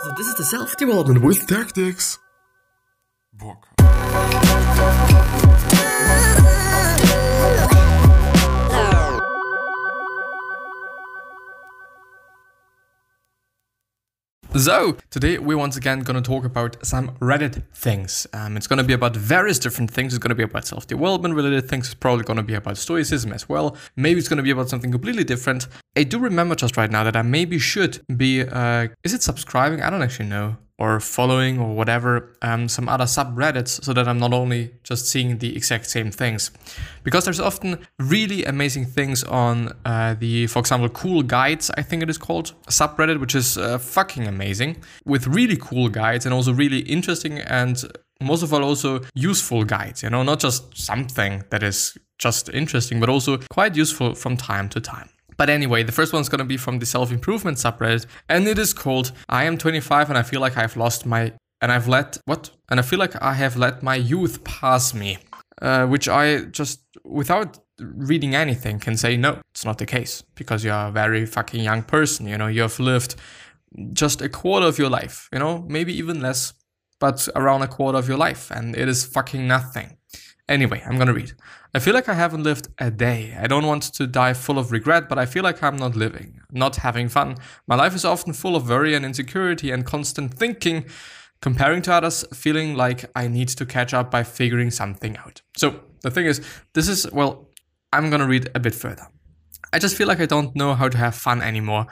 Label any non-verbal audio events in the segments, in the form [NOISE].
So this is the self-development with tactics. Bock. So, today we're once again going to talk about some Reddit things. Um, it's going to be about various different things. It's going to be about self development related things. It's probably going to be about stoicism as well. Maybe it's going to be about something completely different. I do remember just right now that I maybe should be, uh, is it subscribing? I don't actually know or following or whatever um, some other subreddits so that I'm not only just seeing the exact same things. Because there's often really amazing things on uh, the, for example, Cool Guides, I think it is called, subreddit, which is uh, fucking amazing, with really cool guides and also really interesting and most of all also useful guides, you know, not just something that is just interesting, but also quite useful from time to time. But anyway, the first one's gonna be from the self improvement subreddit, and it is called I am 25 and I feel like I've lost my. And I've let. What? And I feel like I have let my youth pass me. Uh, which I just, without reading anything, can say no, it's not the case. Because you're a very fucking young person, you know, you have lived just a quarter of your life, you know, maybe even less, but around a quarter of your life, and it is fucking nothing. Anyway, I'm gonna read. I feel like I haven't lived a day. I don't want to die full of regret, but I feel like I'm not living, not having fun. My life is often full of worry and insecurity and constant thinking, comparing to others, feeling like I need to catch up by figuring something out. So the thing is, this is, well, I'm gonna read a bit further. I just feel like I don't know how to have fun anymore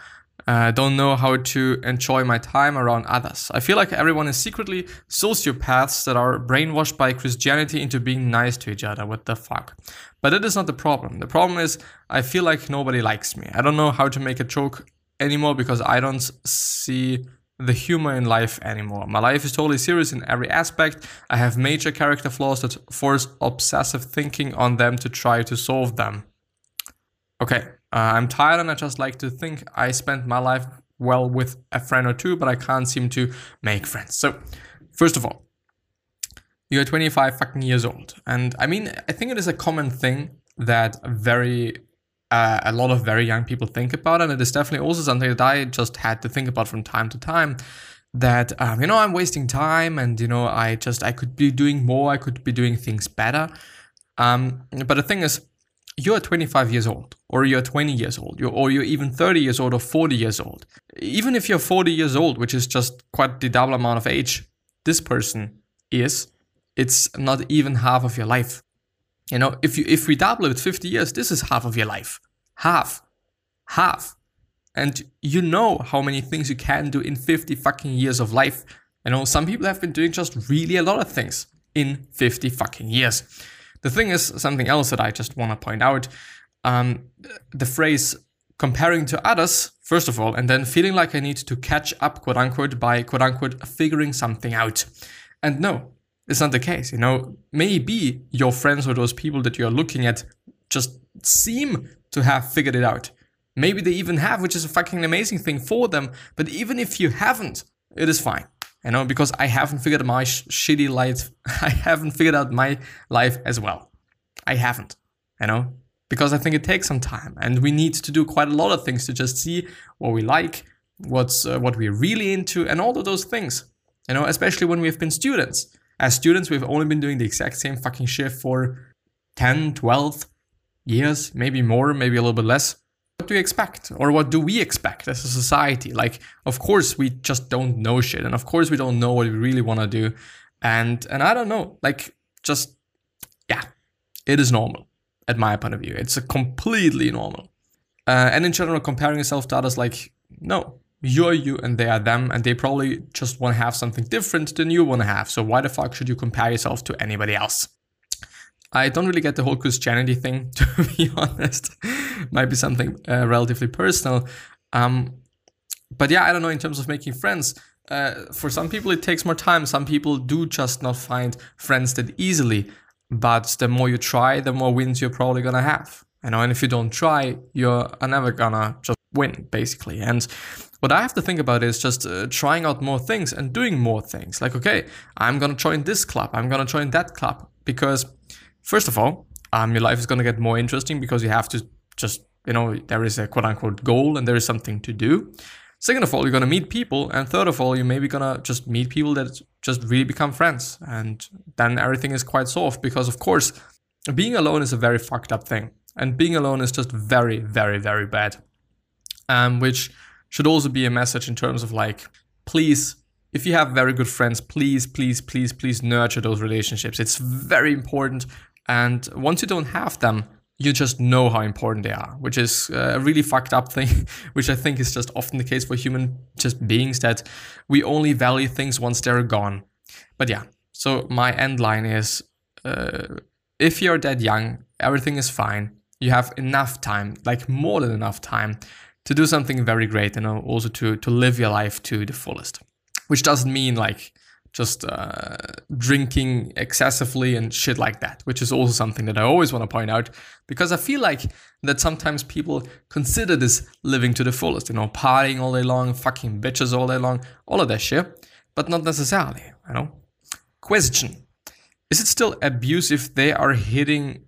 uh, don't know how to enjoy my time around others. I feel like everyone is secretly sociopaths that are brainwashed by Christianity into being nice to each other. What the fuck? But it is not the problem. The problem is I feel like nobody likes me. I don't know how to make a joke anymore because I don't see the humor in life anymore. My life is totally serious in every aspect. I have major character flaws that force obsessive thinking on them to try to solve them. Okay, I'm tired and I just like to think I spent my life well with a friend or two, but I can't seem to make friends. So, first of all, you're 25 fucking years old. And I mean, I think it is a common thing that very uh, a lot of very young people think about, and it is definitely also something that I just had to think about from time to time. That um, you know, I'm wasting time, and you know, I just I could be doing more, I could be doing things better. Um, but the thing is, you're 25 years old, or you're 20 years old, or you're even 30 years old or 40 years old. Even if you're 40 years old, which is just quite the double amount of age this person is, it's not even half of your life. You know, if you if we double it 50 years, this is half of your life. Half. Half. And you know how many things you can do in 50 fucking years of life. You know, some people have been doing just really a lot of things in 50 fucking years. The thing is, something else that I just want to point out um, the phrase comparing to others, first of all, and then feeling like I need to catch up, quote unquote, by quote unquote figuring something out. And no, it's not the case. You know, maybe your friends or those people that you're looking at just seem to have figured it out. Maybe they even have, which is a fucking amazing thing for them. But even if you haven't, it is fine you know, because I haven't figured my sh- shitty life, [LAUGHS] I haven't figured out my life as well. I haven't, you know, because I think it takes some time and we need to do quite a lot of things to just see what we like, what's uh, what we're really into, and all of those things, you know, especially when we've been students. As students, we've only been doing the exact same fucking shit for 10, 12 years, maybe more, maybe a little bit less what do you expect? Or what do we expect as a society? Like of course we just don't know shit and of course we don't know what we really want to do and and i don't know like just yeah it is normal at my point of view. It's a completely normal. Uh, and in general comparing yourself to others like no you're you and they are them and they probably just want to have something different than you want to have so why the fuck should you compare yourself to anybody else I don't really get the whole Christianity thing, [LAUGHS] to be honest. Might be something uh, relatively personal. Um, but yeah, I don't know. In terms of making friends, uh, for some people it takes more time. Some people do just not find friends that easily. But the more you try, the more wins you're probably gonna have. You know, and if you don't try, you're never gonna just win, basically. And what I have to think about is just uh, trying out more things and doing more things. Like, okay, I'm gonna join this club. I'm gonna join that club because First of all, um, your life is going to get more interesting because you have to just, you know, there is a quote unquote goal and there is something to do. Second of all, you're gonna meet people, and third of all, you're maybe gonna just meet people that just really become friends, and then everything is quite soft because, of course, being alone is a very fucked up thing, and being alone is just very, very, very bad. Um, which should also be a message in terms of like, please, if you have very good friends, please, please, please, please nurture those relationships. It's very important, and once you don't have them, you just know how important they are, which is a really fucked up thing, [LAUGHS] which I think is just often the case for human just beings that we only value things once they're gone. But yeah, so my end line is uh, if you're that young, everything is fine. You have enough time, like more than enough time, to do something very great and also to, to live your life to the fullest. Which doesn't mean like just uh, drinking excessively and shit like that, which is also something that I always want to point out because I feel like that sometimes people consider this living to the fullest, you know, partying all day long, fucking bitches all day long, all of that shit, but not necessarily, you know. Question Is it still abuse if they are hitting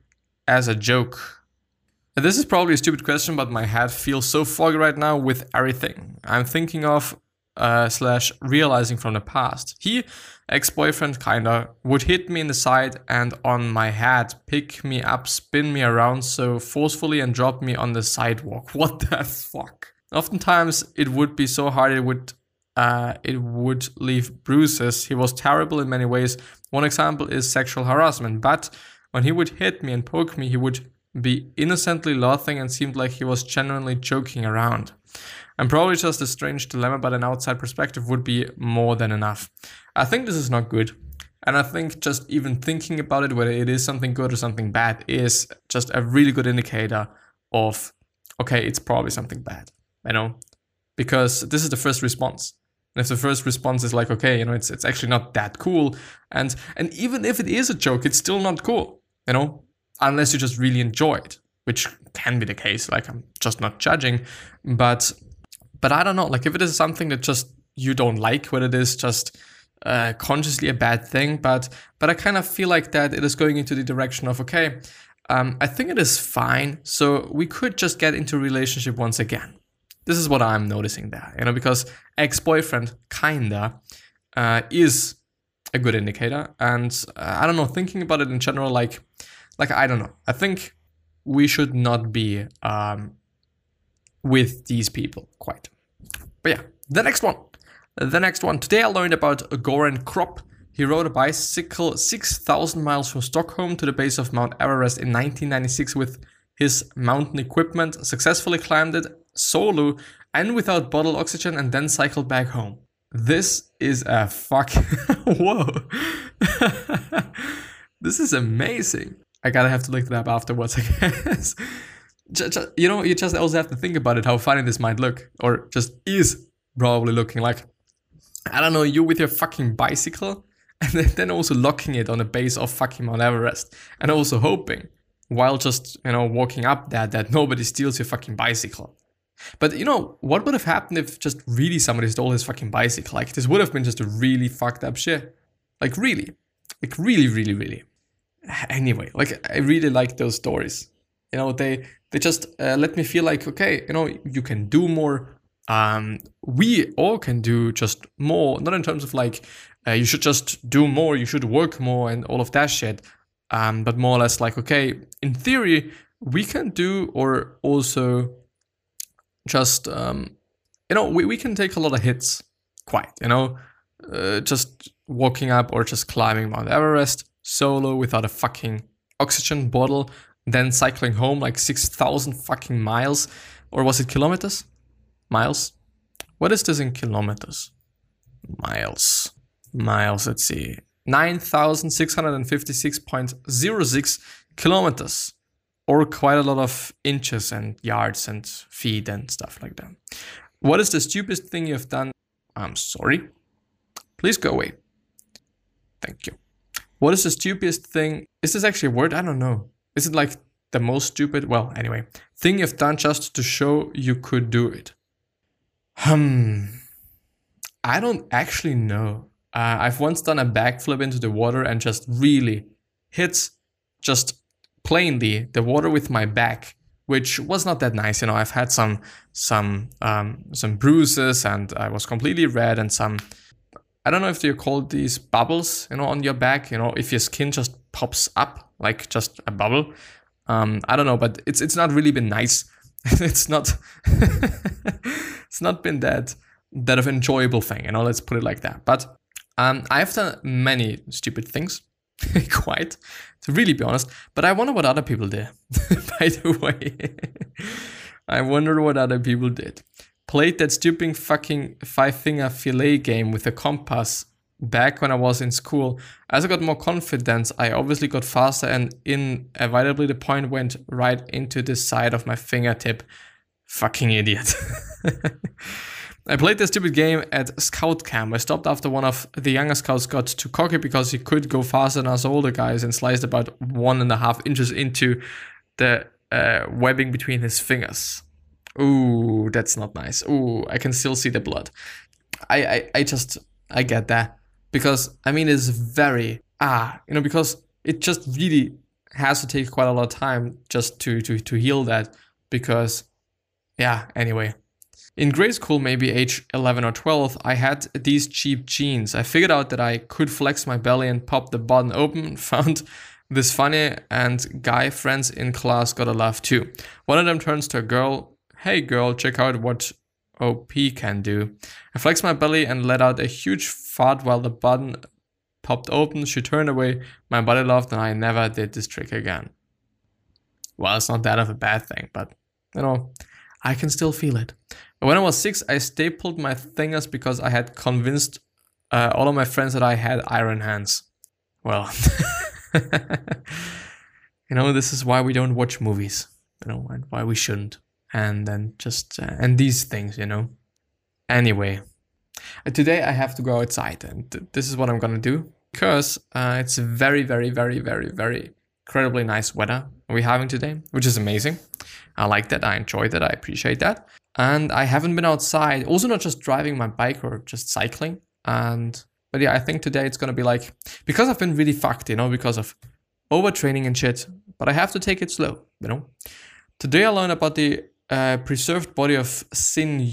as a joke? This is probably a stupid question, but my head feels so foggy right now with everything. I'm thinking of uh, slash realizing from the past. He, ex-boyfriend kinda, would hit me in the side and on my head, pick me up, spin me around so forcefully and drop me on the sidewalk. [LAUGHS] What the fuck? Oftentimes it would be so hard it would uh, it would leave bruises. He was terrible in many ways. One example is sexual harassment, but when he would hit me and poke me, he would be innocently laughing and seemed like he was genuinely joking around. And probably just a strange dilemma, but an outside perspective would be more than enough. I think this is not good. And I think just even thinking about it, whether it is something good or something bad, is just a really good indicator of, okay, it's probably something bad, you know? Because this is the first response. And if the first response is like, okay, you know, it's it's actually not that cool, and and even if it is a joke, it's still not cool, you know, unless you just really enjoy it, which can be the case. Like I'm just not judging, but but I don't know. Like if it is something that just you don't like, whether it is just uh, consciously a bad thing, but but I kind of feel like that it is going into the direction of okay, um, I think it is fine. So we could just get into relationship once again. This is what I'm noticing there, you know, because ex-boyfriend kinda uh, is a good indicator, and uh, I don't know. Thinking about it in general, like like I don't know. I think we should not be um, with these people quite. But yeah, the next one. The next one. Today I learned about Goran Kropp. He rode a bicycle 6,000 miles from Stockholm to the base of Mount Everest in 1996 with his mountain equipment, successfully climbed it solo and without bottled oxygen, and then cycled back home. This is a fuck. [LAUGHS] Whoa. [LAUGHS] this is amazing. I gotta have to look it up afterwards, I guess just, you know, you just also have to think about it, how funny this might look, or just is probably looking like. I don't know, you with your fucking bicycle, [LAUGHS] and then also locking it on the base of fucking Mount Everest, and also hoping, while just, you know, walking up that, that nobody steals your fucking bicycle. But you know, what would have happened if just really somebody stole his fucking bicycle? Like, this would have been just a really fucked up shit. Like, really. Like, really, really, really. Anyway, like, I really like those stories. You know, they they just uh, let me feel like okay you know you can do more. Um, we all can do just more not in terms of like uh, you should just do more you should work more and all of that shit. Um, but more or less like okay in theory we can do or also just um, you know we, we can take a lot of hits quite you know uh, just walking up or just climbing mount everest solo without a fucking oxygen bottle then cycling home like 6,000 fucking miles. Or was it kilometers? Miles? What is this in kilometers? Miles. Miles, let's see. 9,656.06 kilometers. Or quite a lot of inches and yards and feet and stuff like that. What is the stupidest thing you've done? I'm sorry. Please go away. Thank you. What is the stupidest thing? Is this actually a word? I don't know. Is it like the most stupid, well, anyway, thing you've done just to show you could do it? Hmm. I don't actually know. Uh, I've once done a backflip into the water and just really hit just plainly the water with my back which was not that nice. You know, I've had some some um, some bruises, and I was completely red, and some I don't know if you call these bubbles, you know, on your back. You know, if your skin just pops up like just a bubble. Um, I don't know, but it's it's not really been nice. [LAUGHS] it's not [LAUGHS] it's not been that that of enjoyable thing, you know. Let's put it like that. But um, I've done many stupid things, [LAUGHS] quite to really be honest. But I wonder what other people did. By the way, I wonder what other people did. Played that stupid fucking five finger fillet game with a compass back when I was in school. As I got more confidence, I obviously got faster, and inevitably the point went right into the side of my fingertip. Fucking idiot. [LAUGHS] I played this stupid game at scout camp. I stopped after one of the younger scouts got too cocky because he could go faster than us older guys and sliced about one and a half inches into the uh, webbing between his fingers. Ooh, that's not nice. Ooh, I can still see the blood. I, I, I just, I get that. Because, I mean, it's very, ah, you know, because it just really has to take quite a lot of time just to, to, to heal that. Because, yeah, anyway. In grade school, maybe age 11 or 12, I had these cheap jeans. I figured out that I could flex my belly and pop the button open, [LAUGHS] found this funny, and guy friends in class got a laugh too. One of them turns to a girl, Hey girl, check out what OP can do. I flexed my belly and let out a huge fart while the button popped open. She turned away, my body laughed, and I never did this trick again. Well, it's not that of a bad thing, but you know, I can still feel it. When I was six, I stapled my fingers because I had convinced uh, all of my friends that I had iron hands. Well, [LAUGHS] you know, this is why we don't watch movies, you know, and why we shouldn't. And then just, uh, and these things, you know. Anyway, today I have to go outside, and th- this is what I'm gonna do because uh, it's very, very, very, very, very incredibly nice weather we're having today, which is amazing. I like that. I enjoy that. I appreciate that. And I haven't been outside, also not just driving my bike or just cycling. And but yeah, I think today it's gonna be like because I've been really fucked, you know, because of overtraining and shit. But I have to take it slow, you know. Today I learned about the uh, preserved body of Xin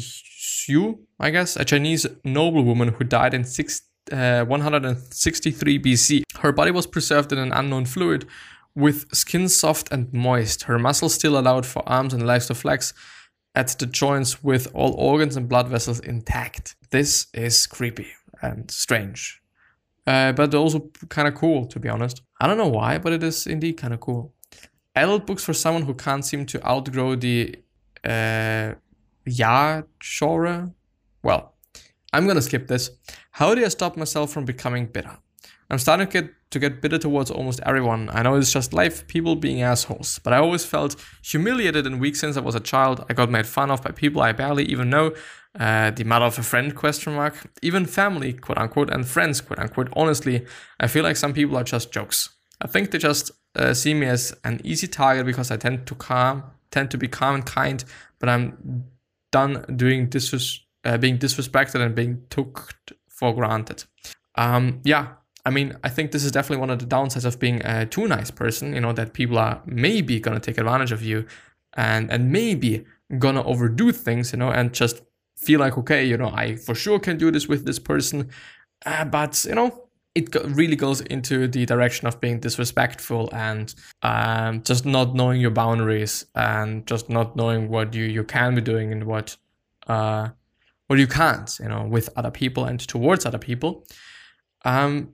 Xiu, I guess, a Chinese noblewoman who died in six, uh, 163 BC. Her body was preserved in an unknown fluid, with skin soft and moist. Her muscles still allowed for arms and legs to flex at the joints with all organs and blood vessels intact. This is creepy and strange, uh, but also kind of cool, to be honest. I don't know why, but it is indeed kind of cool. Adult books for someone who can't seem to outgrow the uh, YA genre. Well, I'm gonna skip this. How do I stop myself from becoming bitter? I'm starting to get to get bitter towards almost everyone. I know it's just life, people being assholes, but I always felt humiliated and weak since I was a child. I got made fun of by people I barely even know. Uh, the mother of a friend question mark even family quote unquote and friends quote unquote honestly i feel like some people are just jokes i think they just uh, see me as an easy target because i tend to calm tend to be calm and kind but i'm done doing disres- uh, being disrespected and being took for granted um, yeah I mean, I think this is definitely one of the downsides of being a too nice person, you know, that people are maybe gonna take advantage of you and and maybe gonna overdo things, you know, and just feel like, okay, you know, I for sure can do this with this person. Uh, but, you know, it really goes into the direction of being disrespectful and um, just not knowing your boundaries and just not knowing what you, you can be doing and what uh, what you can't, you know, with other people and towards other people. Um,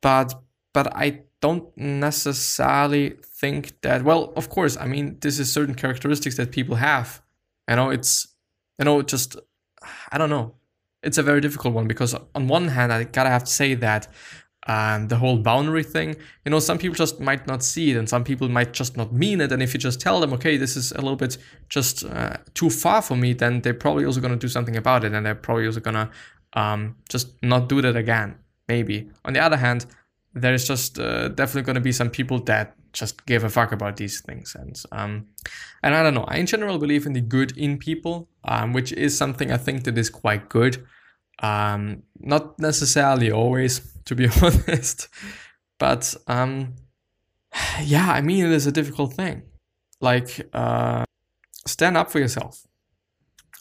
but but I don't necessarily think that. Well, of course, I mean, this is certain characteristics that people have. You know, it's you know just I don't know. It's a very difficult one because on one hand, I gotta have to say that um, the whole boundary thing, you know, some people just might not see it and some people might just not mean it. And if you just tell them, okay, this is a little bit just uh, too far for me, then they're probably also to do something about it. And they're probably also to um, just not do that again maybe. On the other hand, there's just uh, definitely going to be some people that just give a fuck about these things, and um, and I don't know. I in general believe in the good in people, um, which is something I think that is quite good. Um, not necessarily always, [LAUGHS] to be [LAUGHS] honest, but um, [SIGHS] yeah, I mean it is a difficult thing. Like uh, stand up for yourself.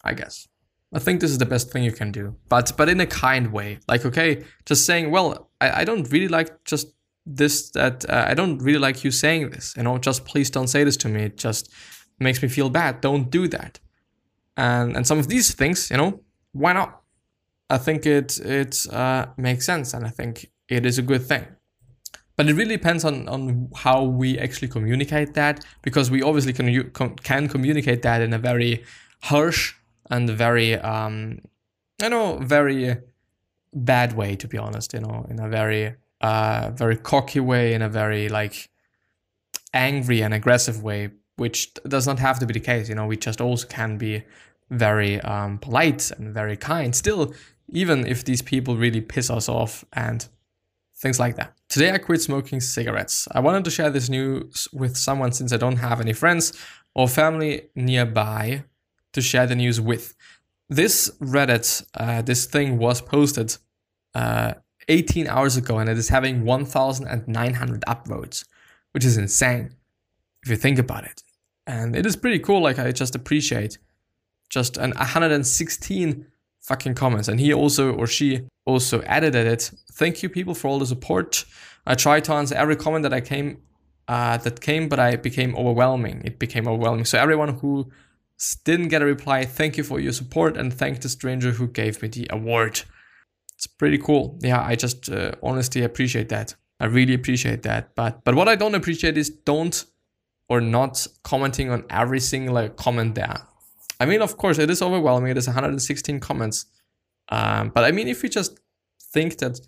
I guess. I think this is the best thing you can do, but but in a kind way. Like, okay, just saying, well, I, I don't really like just this that uh, I don't really like you saying this. You know, just please don't say this to me. It just makes me feel bad. Don't do that. And and some of these things, you know, why not? I think it it uh, makes sense, and I think it is a good thing. But it really depends on, on how we actually communicate that, because we obviously can can communicate that in a very harsh and very um, you know very bad way to be honest you know in a very uh, very cocky way in a very like angry and aggressive way which does not have to be the case you know. We just also can be very um, polite and very kind. Still even if these people really piss us off and things like that. Today i quit smoking cigarettes. I wanted to share this news with someone since i don't have any friends or family nearby to share the news with. This Reddit, uh, this thing was posted uh, 18 hours ago and it is having 1,900 upvotes, which is insane if you think about it. And it is pretty cool. Like, I just appreciate just an 116 fucking comments. And he also, or she also edited it. Thank you, people, for all the support. I tried to answer every comment that I came uh, that came, but I became overwhelming. It became overwhelming. So everyone who didn't get a reply. Thank you for your support and thank the stranger who gave me the award. It's pretty cool. Yeah, I just uh, honestly appreciate that. I really appreciate that. But but what I don't appreciate is don't or not commenting on every single comment there. I mean, of course, it is overwhelming. It is 116 comments. Um, but I mean, if you just think that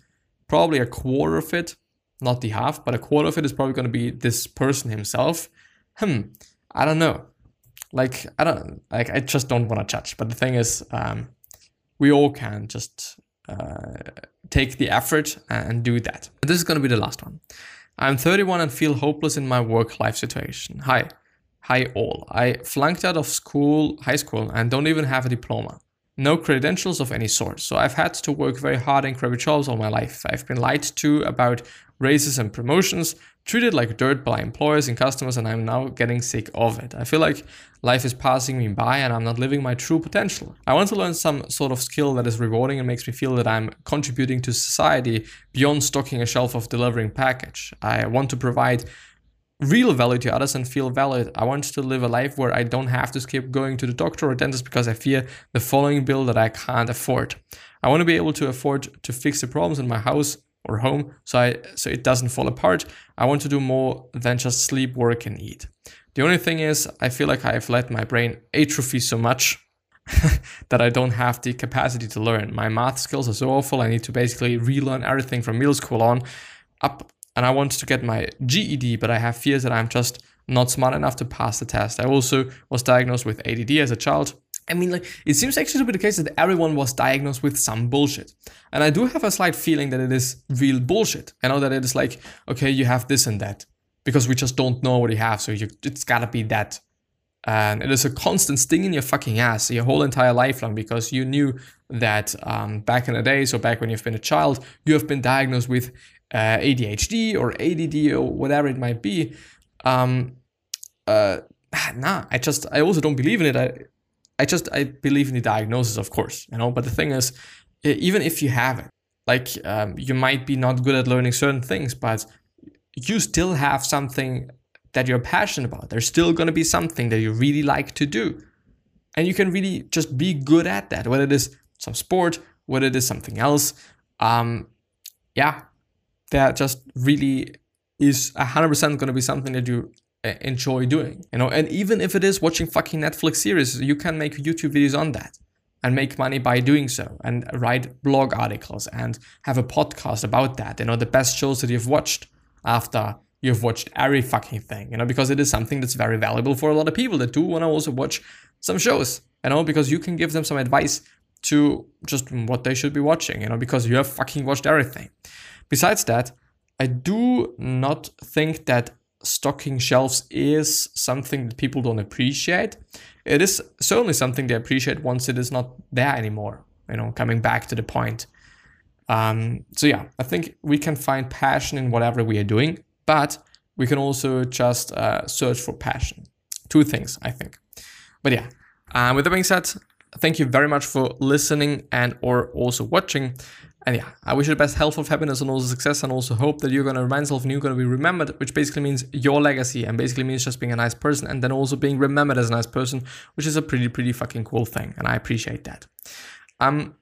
probably a quarter of it, not the half, but a quarter of it is probably going to be this person himself. Hmm, I don't know like I don't like I just don't want to judge. But the thing is, um, we all can just uh, take the effort and do that. This is going to be the last one. I'm 31 and feel hopeless in my work life situation. Hi. Hi all. I flunked out of school, high school, and don't even have a diploma. No credentials of any sort. So I've had to work very hard in crappy jobs all my life. I've been lied to about raises and promotions, treated like dirt by employers and customers, and I'm now getting sick of it. I feel like life is passing me by and I'm not living my true potential. I want to learn some sort of skill that is rewarding and makes me feel that I'm contributing to society beyond stocking a shelf of delivering package. I want to provide real value to others and feel valued. I want to live a life where I don't have to skip going to the doctor or dentist because I fear the following bill that I can't afford. I want to be able to afford to fix the problems in my house or home so I so it doesn't fall apart. I want to do more than just sleep, work and eat. The only thing is I feel like I've let my brain atrophy so much [LAUGHS] that I don't have the capacity to learn. My math skills are so awful. I need to basically relearn everything from middle school on up and I wanted to get my GED, but I have fears that I'm just not smart enough to pass the test. I also was diagnosed with ADD as a child I mean, like, it seems actually to be the case that everyone was diagnosed with some bullshit. And I do have a slight feeling that it is real bullshit. I know that it is like, okay, you have this and that because we just don't know what you have. So you, it's gotta be that. And it is a constant sting in your fucking ass your whole entire life long because you knew that um, back in the days or back when you've been a child, you have been diagnosed with uh, ADHD or ADD or whatever it might be. Um, uh, nah, I just, I also don't believe in it. I, I just I believe in the diagnosis, of course, you know. But the thing is, even if you have it, like um, you might be not good at learning certain things, but you still have something that you're passionate about. There's still going to be something that you really like to do, and you can really just be good at that. Whether it is some sport, whether it is something else, um, yeah, that just really is hundred percent going to be something that you uh, enjoy doing you know? And even if it is watching fucking netflix series you can make youtube videos on that and make money by doing so and write blog articles and have a podcast about that you know? The best shows that you've watched after you've watched every fucking thing you know? Because it is something that's very valuable for a lot of people that do want to also watch some shows you know? Because you can give them some advice to just what they should be watching you know? Because you have fucking watched everything besides that i do not think that stocking shelves is something that people don't appreciate. It is certainly something they appreciate once it is not there anymore. You know, coming back to the point. Um, so yeah, I think we can find passion in whatever we are doing, but we can also just uh, search for passion. Two things, I think. But yeah, uh, with that being said, thank you very much for listening and or also watching. And yeah, I wish you the best health of happiness and also success and also hope that you're going to remind yourself and you're going to be remembered, which basically means your legacy and basically means just being a nice person and then also being remembered as a nice person, which is a pretty, pretty fucking cool thing. And I appreciate that. Um,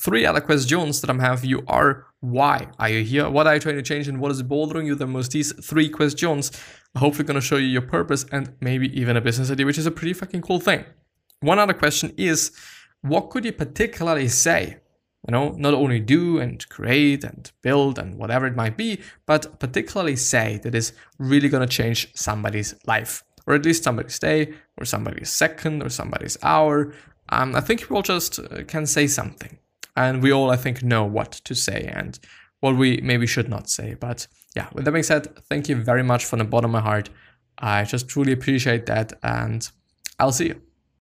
three other questions that I'm have you are why are you here? What are you trying to change and what is bothering you the most? These three questions are hopefully going to show you your purpose and maybe even a business idea, which is a pretty fucking cool thing. One other question is, what could you particularly say you know, not only do and create and build and whatever it might be, but particularly say that is really going to change somebody's life, or at least somebody's day, or somebody's second, or somebody's hour. Um, I think we all just uh, can say something, and we all, I think, know what to say and what we maybe should not say. But yeah, with that being said, thank you very much from the bottom of my heart. I just truly appreciate that, and I'll see you.